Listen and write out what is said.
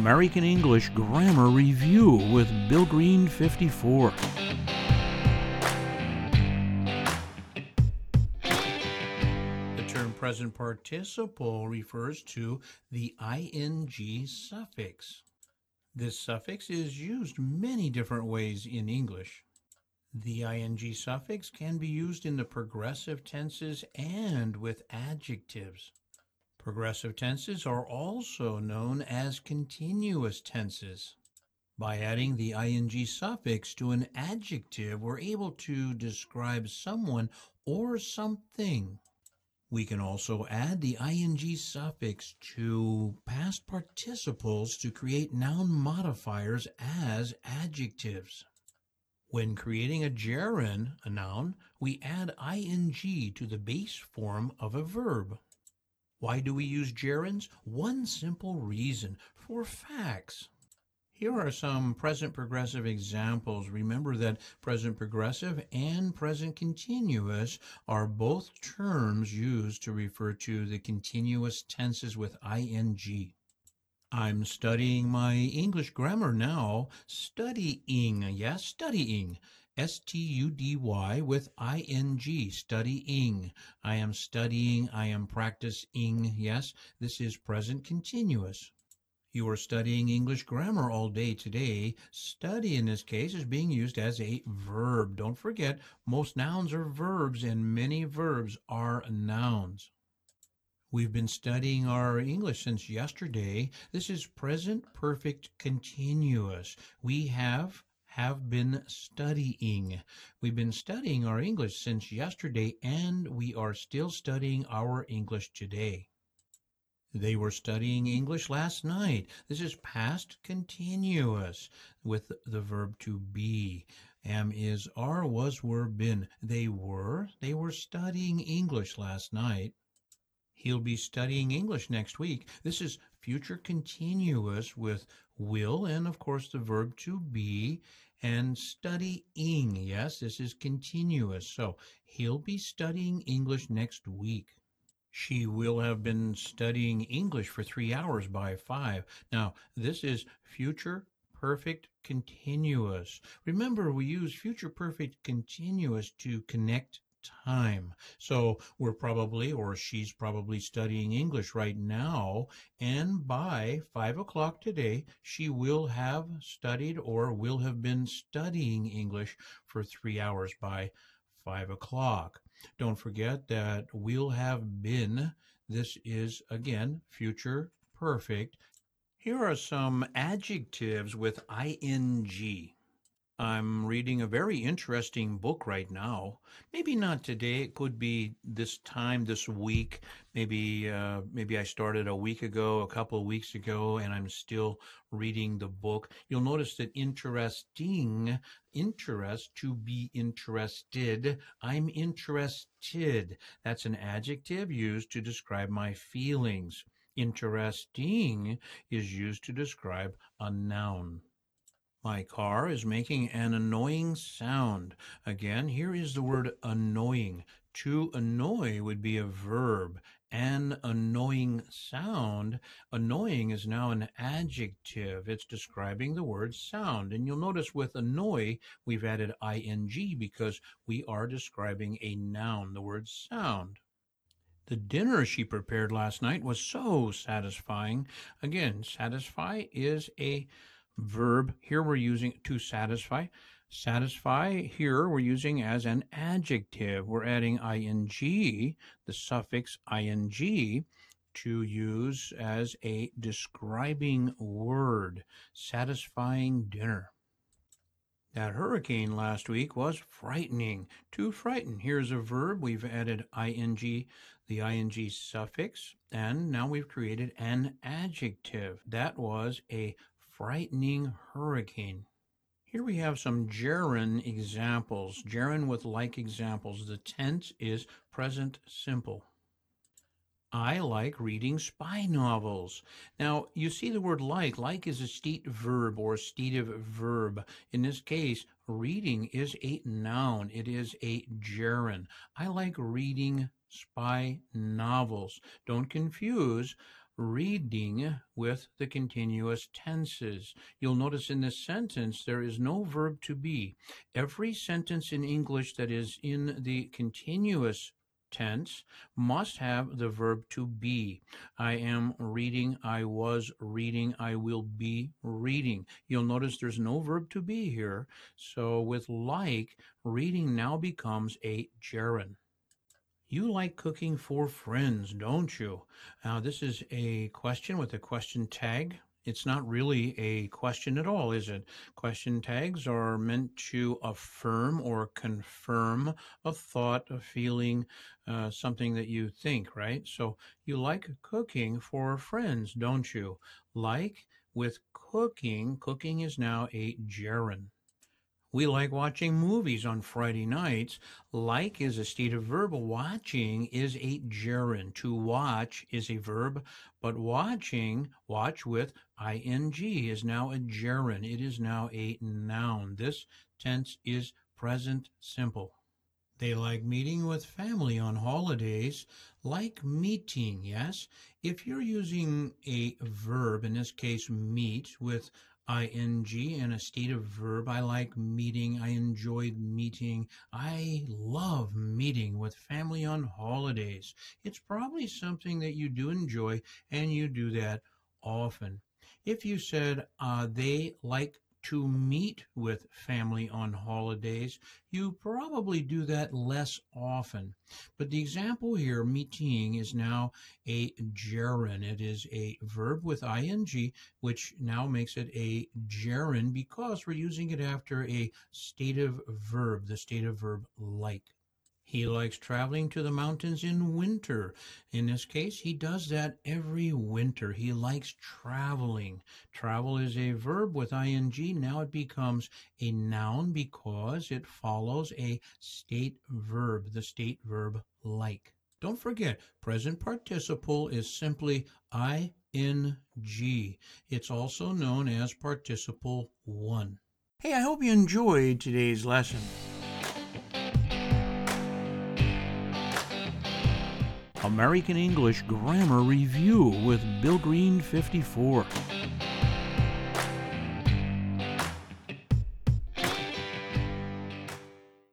American English Grammar Review with Bill Green 54. The term present participle refers to the ing suffix. This suffix is used many different ways in English. The ing suffix can be used in the progressive tenses and with adjectives. Progressive tenses are also known as continuous tenses. By adding the ing suffix to an adjective, we're able to describe someone or something. We can also add the ing suffix to past participles to create noun modifiers as adjectives. When creating a gerund, a noun, we add ing to the base form of a verb. Why do we use gerunds? One simple reason for facts. Here are some present progressive examples. Remember that present progressive and present continuous are both terms used to refer to the continuous tenses with ing. I'm studying my English grammar now. Studying, yes, studying. S T U D Y with I N G, studying. I am studying, I am practicing. Yes, this is present continuous. You are studying English grammar all day today. Study in this case is being used as a verb. Don't forget, most nouns are verbs and many verbs are nouns. We've been studying our English since yesterday. This is present perfect continuous. We have have been studying. We've been studying our English since yesterday and we are still studying our English today. They were studying English last night. This is past continuous with the verb to be. Am is are was were been. They were they were studying English last night. He'll be studying English next week. This is future continuous with will and of course the verb to be and studying. Yes, this is continuous. So he'll be studying English next week. She will have been studying English for three hours by five. Now, this is future perfect continuous. Remember, we use future perfect continuous to connect time. So we're probably, or she's probably studying English right now. And by five o'clock today, she will have studied or will have been studying English for three hours by five o'clock. Don't forget that will have been. This is again future perfect. Here are some adjectives with ing. I'm reading a very interesting book right now. Maybe not today. It could be this time this week. Maybe uh, maybe I started a week ago, a couple of weeks ago, and I'm still reading the book. You'll notice that interesting, interest to be interested. I'm interested. That's an adjective used to describe my feelings. Interesting is used to describe a noun. My car is making an annoying sound. Again, here is the word annoying. To annoy would be a verb. An annoying sound. Annoying is now an adjective. It's describing the word sound. And you'll notice with annoy, we've added ing because we are describing a noun, the word sound. The dinner she prepared last night was so satisfying. Again, satisfy is a verb. Here we're using to satisfy. Satisfy here we're using as an adjective. We're adding ing, the suffix ing, to use as a describing word. Satisfying dinner. That hurricane last week was frightening. To frighten. Here's a verb. We've added ing, the ing suffix, and now we've created an adjective. That was a frightening hurricane. Here we have some gerund examples, gerund with like examples. The tense is present simple. I like reading spy novels. Now, you see the word like. Like is a state verb or a stative verb. In this case, reading is a noun. It is a gerund. I like reading spy novels. Don't confuse reading with the continuous tenses. You'll notice in this sentence there is no verb to be. Every sentence in English that is in the continuous tense must have the verb to be. I am reading, I was reading, I will be reading. You'll notice there's no verb to be here. So with like, reading now becomes a gerund. You like cooking for friends, don't you? Now, this is a question with a question tag. It's not really a question at all, is it? Question tags are meant to affirm or confirm a thought, a feeling, uh, something that you think, right? So you like cooking for friends, don't you? Like with cooking, cooking is now a gerund. We like watching movies on Friday nights. Like is a stative verb. Watching is a gerund. To watch is a verb, but watching, watch with ing, is now a gerund. It is now a noun. This tense is present simple. They like meeting with family on holidays. Like meeting, yes? If you're using a verb, in this case meet, with ing and a stative verb. I like meeting. I enjoyed meeting. I love meeting with family on holidays. It's probably something that you do enjoy and you do that often. If you said uh, they like to meet with family on holidays, you probably do that less often. But the example here, meeting, is now a gerund. It is a verb with ing, which now makes it a gerund because we're using it after a stative verb, the stative verb like. He likes traveling to the mountains in winter. In this case, he does that every winter. He likes traveling. Travel is a verb with ing. Now it becomes a noun because it follows a state verb, the state verb like. Don't forget, present participle is simply ing. It's also known as participle 1. Hey, I hope you enjoyed today's lesson. American English Grammar Review with Bill Green 54.